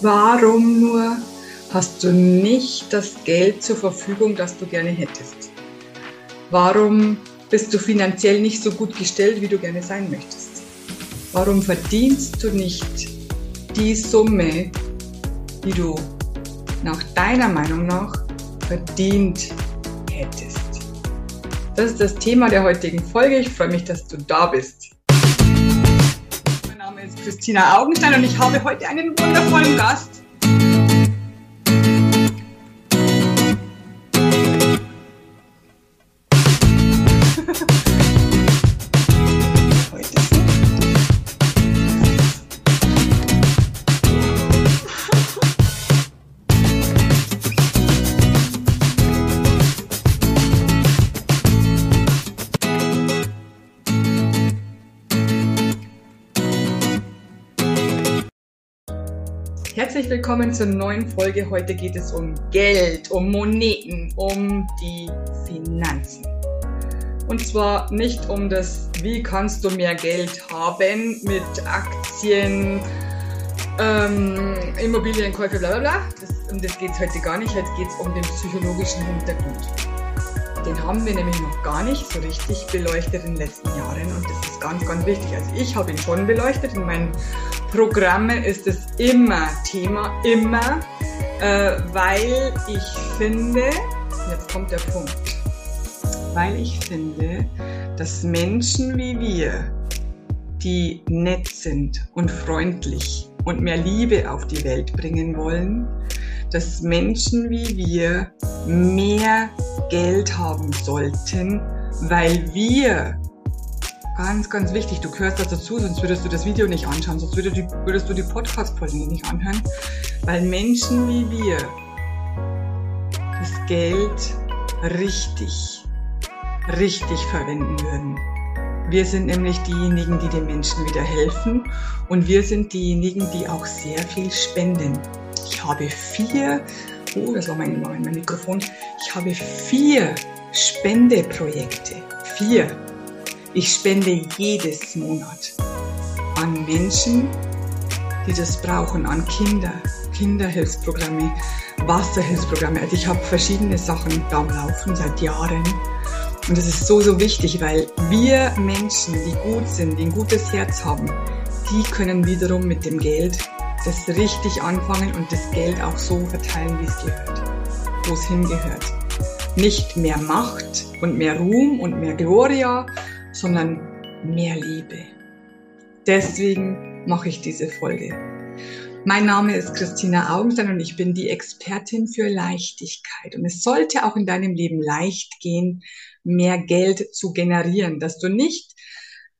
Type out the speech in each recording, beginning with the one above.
Warum nur hast du nicht das Geld zur Verfügung, das du gerne hättest? Warum bist du finanziell nicht so gut gestellt, wie du gerne sein möchtest? Warum verdienst du nicht die Summe, die du nach deiner Meinung nach verdient hättest? Das ist das Thema der heutigen Folge. Ich freue mich, dass du da bist. Name ist Christina Augenstein und ich habe heute einen wundervollen Gast. Herzlich willkommen zur neuen Folge. Heute geht es um Geld, um Moneten, um die Finanzen. Und zwar nicht um das, wie kannst du mehr Geld haben mit Aktien, ähm, Immobilienkäufe, bla bla bla. Das, um das geht es heute gar nicht. Heute geht es um den psychologischen Hintergrund. Den haben wir nämlich noch gar nicht so richtig beleuchtet in den letzten Jahren und das ist ganz, ganz wichtig. Also ich habe ihn schon beleuchtet. In meinen Programmen ist es immer Thema, immer, äh, weil ich finde, jetzt kommt der Punkt, weil ich finde, dass Menschen wie wir, die nett sind und freundlich und mehr Liebe auf die Welt bringen wollen, dass Menschen wie wir mehr Geld haben sollten, weil wir ganz, ganz wichtig, du gehörst dazu, sonst würdest du das Video nicht anschauen, sonst würdest du, würdest du die Podcast-Folge nicht anhören, weil Menschen wie wir das Geld richtig, richtig verwenden würden. Wir sind nämlich diejenigen, die den Menschen wieder helfen und wir sind diejenigen, die auch sehr viel spenden. Ich habe vier, oh, das war mein, mein Mikrofon, ich habe vier Spendeprojekte. Vier. Ich spende jedes Monat an Menschen, die das brauchen, an Kinder, Kinderhilfsprogramme, Wasserhilfsprogramme. Also ich habe verschiedene Sachen da am Laufen seit Jahren. Und das ist so, so wichtig, weil wir Menschen, die gut sind, die ein gutes Herz haben, die können wiederum mit dem Geld das richtig anfangen und das Geld auch so verteilen, wie es gehört, wo es hingehört. Nicht mehr Macht und mehr Ruhm und mehr Gloria, sondern mehr Liebe. Deswegen mache ich diese Folge. Mein Name ist Christina Augenstein und ich bin die Expertin für Leichtigkeit. Und es sollte auch in deinem Leben leicht gehen, mehr Geld zu generieren, dass du nicht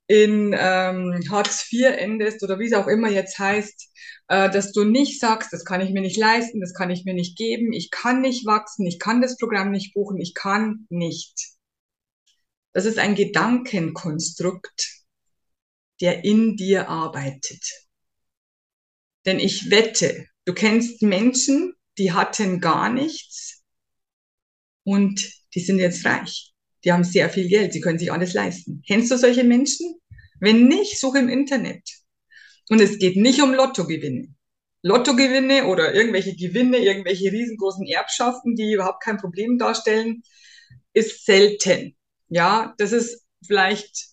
in ähm, Hartz IV endest oder wie es auch immer jetzt heißt, äh, dass du nicht sagst, das kann ich mir nicht leisten, das kann ich mir nicht geben, ich kann nicht wachsen, ich kann das Programm nicht buchen, ich kann nicht. Das ist ein Gedankenkonstrukt, der in dir arbeitet. Denn ich wette, du kennst Menschen, die hatten gar nichts und die sind jetzt reich. Die haben sehr viel Geld, sie können sich alles leisten. Kennst du solche Menschen? Wenn nicht, such im Internet. Und es geht nicht um Lottogewinne. Lottogewinne oder irgendwelche Gewinne, irgendwelche riesengroßen Erbschaften, die überhaupt kein Problem darstellen, ist selten. Ja, das ist vielleicht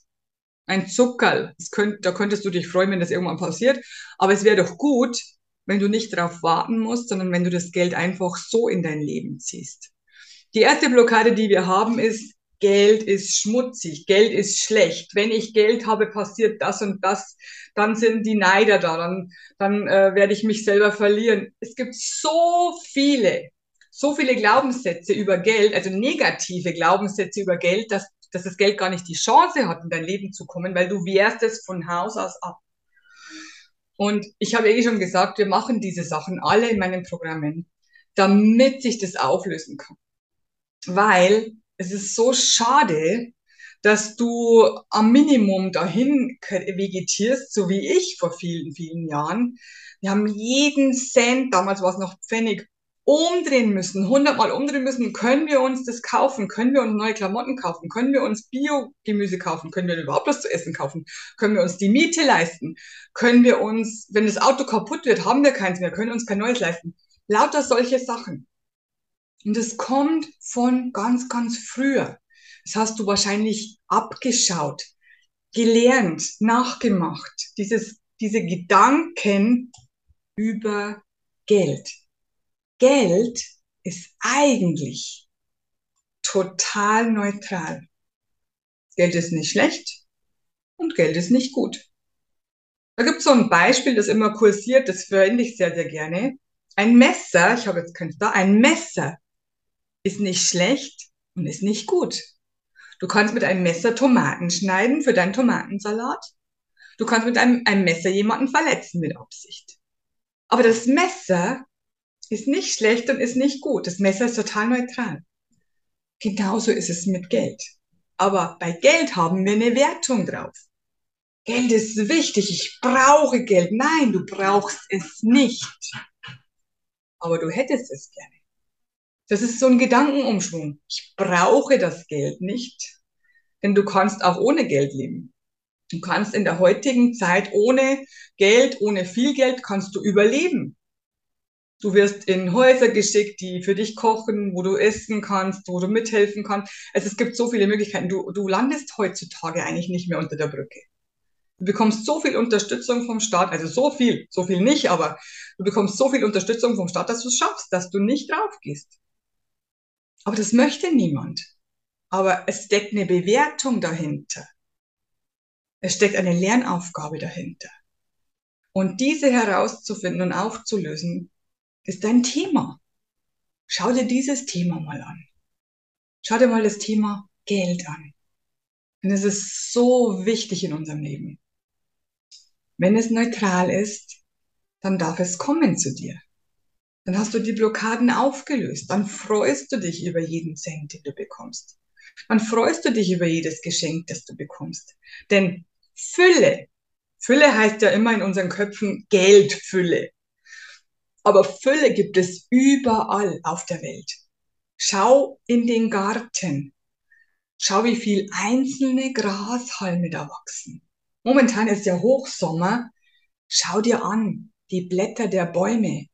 ein Zuckerl. Könnt, da könntest du dich freuen, wenn das irgendwann passiert. Aber es wäre doch gut, wenn du nicht darauf warten musst, sondern wenn du das Geld einfach so in dein Leben ziehst. Die erste Blockade, die wir haben, ist, Geld ist schmutzig, Geld ist schlecht. Wenn ich Geld habe, passiert das und das, dann sind die Neider da, dann, dann äh, werde ich mich selber verlieren. Es gibt so viele, so viele Glaubenssätze über Geld, also negative Glaubenssätze über Geld, dass, dass das Geld gar nicht die Chance hat, in dein Leben zu kommen, weil du wehrst es von Haus aus ab. Und ich habe eh schon gesagt, wir machen diese Sachen alle in meinen Programmen, damit sich das auflösen kann. Weil es ist so schade, dass du am Minimum dahin vegetierst, so wie ich vor vielen, vielen Jahren. Wir haben jeden Cent, damals war es noch Pfennig, umdrehen müssen, hundertmal umdrehen müssen, können wir uns das kaufen? Können wir uns neue Klamotten kaufen? Können wir uns Bio-Gemüse kaufen? Können wir überhaupt was zu essen kaufen? Können wir uns die Miete leisten? Können wir uns, wenn das Auto kaputt wird, haben wir keins mehr, können uns kein neues leisten? Lauter solche Sachen. Und es kommt von ganz, ganz früher. Das hast du wahrscheinlich abgeschaut, gelernt, nachgemacht. Dieses, diese Gedanken über Geld. Geld ist eigentlich total neutral. Geld ist nicht schlecht und Geld ist nicht gut. Da gibt es so ein Beispiel, das immer kursiert, das verwende ich sehr, sehr gerne. Ein Messer, ich habe jetzt keins da, ein Messer ist nicht schlecht und ist nicht gut. Du kannst mit einem Messer Tomaten schneiden für deinen Tomatensalat. Du kannst mit einem, einem Messer jemanden verletzen mit Absicht. Aber das Messer ist nicht schlecht und ist nicht gut. Das Messer ist total neutral. Genauso ist es mit Geld. Aber bei Geld haben wir eine Wertung drauf. Geld ist wichtig, ich brauche Geld. Nein, du brauchst es nicht. Aber du hättest es gerne. Das ist so ein Gedankenumschwung. Ich brauche das Geld nicht, denn du kannst auch ohne Geld leben. Du kannst in der heutigen Zeit ohne Geld, ohne viel Geld, kannst du überleben. Du wirst in Häuser geschickt, die für dich kochen, wo du essen kannst, wo du mithelfen kannst. Also es gibt so viele Möglichkeiten. Du, du landest heutzutage eigentlich nicht mehr unter der Brücke. Du bekommst so viel Unterstützung vom Staat, also so viel, so viel nicht, aber du bekommst so viel Unterstützung vom Staat, dass du es schaffst, dass du nicht drauf gehst. Aber das möchte niemand. Aber es steckt eine Bewertung dahinter. Es steckt eine Lernaufgabe dahinter. Und diese herauszufinden und aufzulösen, ist dein Thema. Schau dir dieses Thema mal an. Schau dir mal das Thema Geld an. Denn es ist so wichtig in unserem Leben. Wenn es neutral ist, dann darf es kommen zu dir. Dann hast du die Blockaden aufgelöst. Dann freust du dich über jeden Cent, den du bekommst. Dann freust du dich über jedes Geschenk, das du bekommst. Denn Fülle, Fülle heißt ja immer in unseren Köpfen Geldfülle. Aber Fülle gibt es überall auf der Welt. Schau in den Garten. Schau, wie viel einzelne Grashalme da wachsen. Momentan ist ja Hochsommer. Schau dir an, die Blätter der Bäume.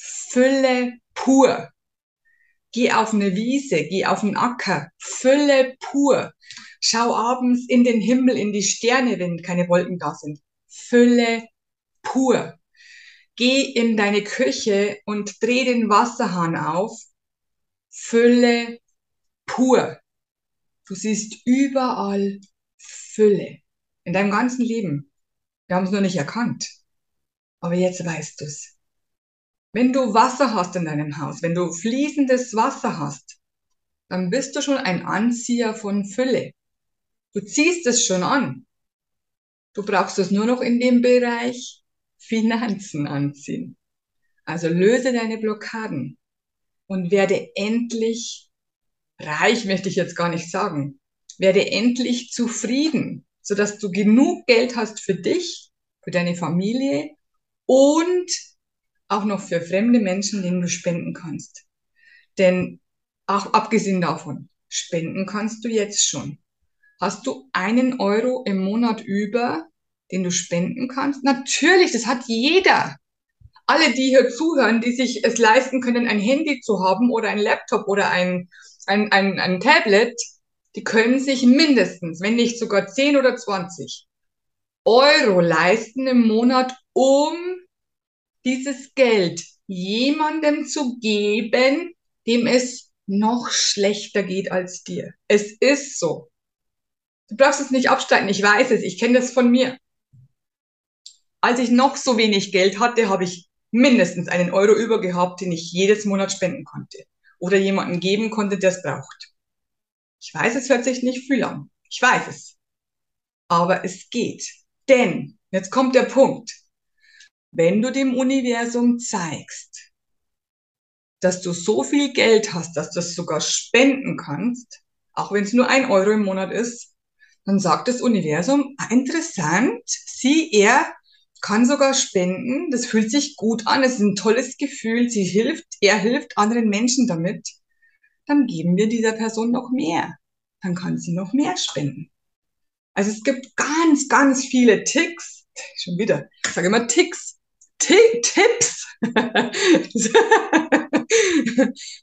Fülle pur. Geh auf eine Wiese, geh auf einen Acker. Fülle pur. Schau abends in den Himmel, in die Sterne, wenn keine Wolken da sind. Fülle pur. Geh in deine Küche und dreh den Wasserhahn auf. Fülle pur. Du siehst überall Fülle. In deinem ganzen Leben. Wir haben es nur nicht erkannt. Aber jetzt weißt du's. Wenn du Wasser hast in deinem Haus, wenn du fließendes Wasser hast, dann bist du schon ein Anzieher von Fülle. Du ziehst es schon an. Du brauchst es nur noch in dem Bereich Finanzen anziehen. Also löse deine Blockaden und werde endlich reich, möchte ich jetzt gar nicht sagen. Werde endlich zufrieden, sodass du genug Geld hast für dich, für deine Familie und auch noch für fremde Menschen, denen du spenden kannst. Denn auch abgesehen davon, spenden kannst du jetzt schon. Hast du einen Euro im Monat über, den du spenden kannst? Natürlich, das hat jeder. Alle, die hier zuhören, die sich es leisten können, ein Handy zu haben oder ein Laptop oder ein, ein, ein, ein Tablet, die können sich mindestens, wenn nicht sogar 10 oder 20 Euro leisten im Monat, um dieses Geld jemandem zu geben, dem es noch schlechter geht als dir. Es ist so. Du brauchst es nicht abstreiten, ich weiß es, ich kenne das von mir als ich noch so wenig Geld hatte, habe ich mindestens einen Euro über gehabt, den ich jedes Monat spenden konnte oder jemandem geben konnte, der es braucht. Ich weiß, es hört sich nicht viel an. Ich weiß es. Aber es geht. Denn, jetzt kommt der Punkt, wenn du dem Universum zeigst, dass du so viel Geld hast, dass du es sogar spenden kannst, auch wenn es nur ein Euro im Monat ist, dann sagt das Universum, ah, interessant, sieh er, kann sogar spenden. Das fühlt sich gut an. Es ist ein tolles Gefühl. Sie hilft, er hilft anderen Menschen damit. Dann geben wir dieser Person noch mehr. Dann kann sie noch mehr spenden. Also es gibt ganz, ganz viele Ticks. Schon wieder. Ich sage immer Ticks. T Tipps.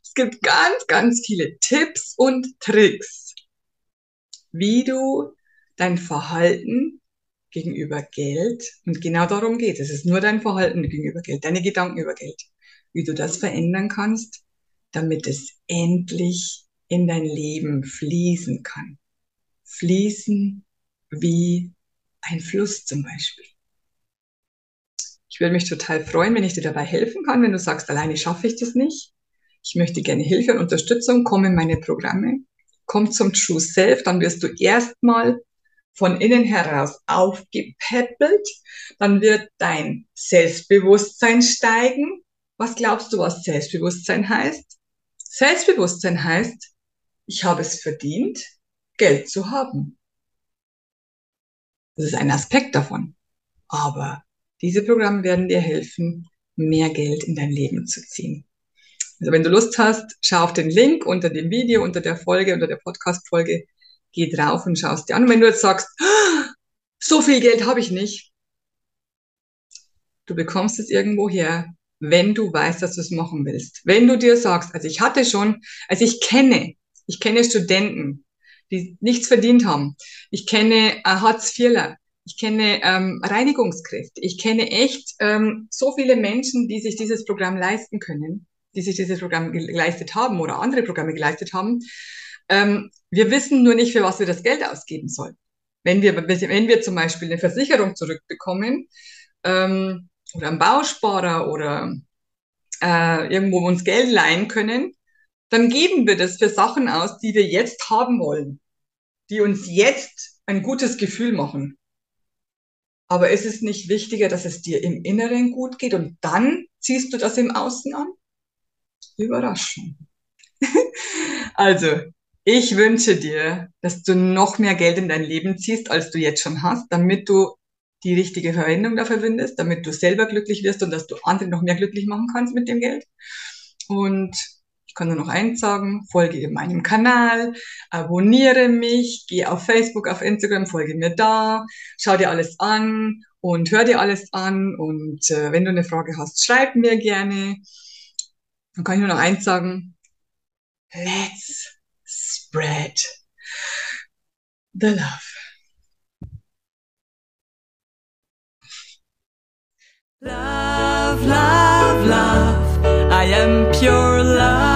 es gibt ganz, ganz viele Tipps und Tricks, wie du dein Verhalten gegenüber Geld, und genau darum geht es, es ist nur dein Verhalten gegenüber Geld, deine Gedanken über Geld, wie du das verändern kannst, damit es endlich in dein Leben fließen kann. Fließen wie ein Fluss zum Beispiel. Ich würde mich total freuen, wenn ich dir dabei helfen kann, wenn du sagst, alleine schaffe ich das nicht. Ich möchte gerne Hilfe und Unterstützung, komm in meine Programme, komm zum True Self, dann wirst du erstmal von innen heraus aufgepäppelt, dann wird dein Selbstbewusstsein steigen. Was glaubst du, was Selbstbewusstsein heißt? Selbstbewusstsein heißt, ich habe es verdient, Geld zu haben. Das ist ein Aspekt davon. Aber diese Programme werden dir helfen, mehr Geld in dein Leben zu ziehen. Also wenn du Lust hast, schau auf den Link unter dem Video, unter der Folge, unter der Podcast-Folge geh drauf und schaust dir an. Und wenn du jetzt sagst, so viel Geld habe ich nicht, du bekommst es irgendwo her, wenn du weißt, dass du es machen willst. Wenn du dir sagst, also ich hatte schon, also ich kenne, ich kenne Studenten, die nichts verdient haben. Ich kenne äh, Hartz-IVler. Ich kenne ähm, Reinigungskräfte. Ich kenne echt ähm, so viele Menschen, die sich dieses Programm leisten können, die sich dieses Programm geleistet haben oder andere Programme geleistet haben. Ähm, wir wissen nur nicht, für was wir das Geld ausgeben sollen. Wenn wir, wenn wir zum Beispiel eine Versicherung zurückbekommen ähm, oder einen Bausparer oder äh, irgendwo uns Geld leihen können, dann geben wir das für Sachen aus, die wir jetzt haben wollen, die uns jetzt ein gutes Gefühl machen. Aber ist es nicht wichtiger, dass es dir im Inneren gut geht und dann ziehst du das im Außen an? Überraschung. also, ich wünsche dir, dass du noch mehr Geld in dein Leben ziehst, als du jetzt schon hast, damit du die richtige Verwendung dafür findest, damit du selber glücklich wirst und dass du andere noch mehr glücklich machen kannst mit dem Geld. Und ich kann nur noch eins sagen, folge meinem Kanal, abonniere mich, geh auf Facebook, auf Instagram, folge mir da, schau dir alles an und hör dir alles an. Und äh, wenn du eine Frage hast, schreib mir gerne. Dann kann ich nur noch eins sagen. Let's spread the love. Love, love, love. I am pure love.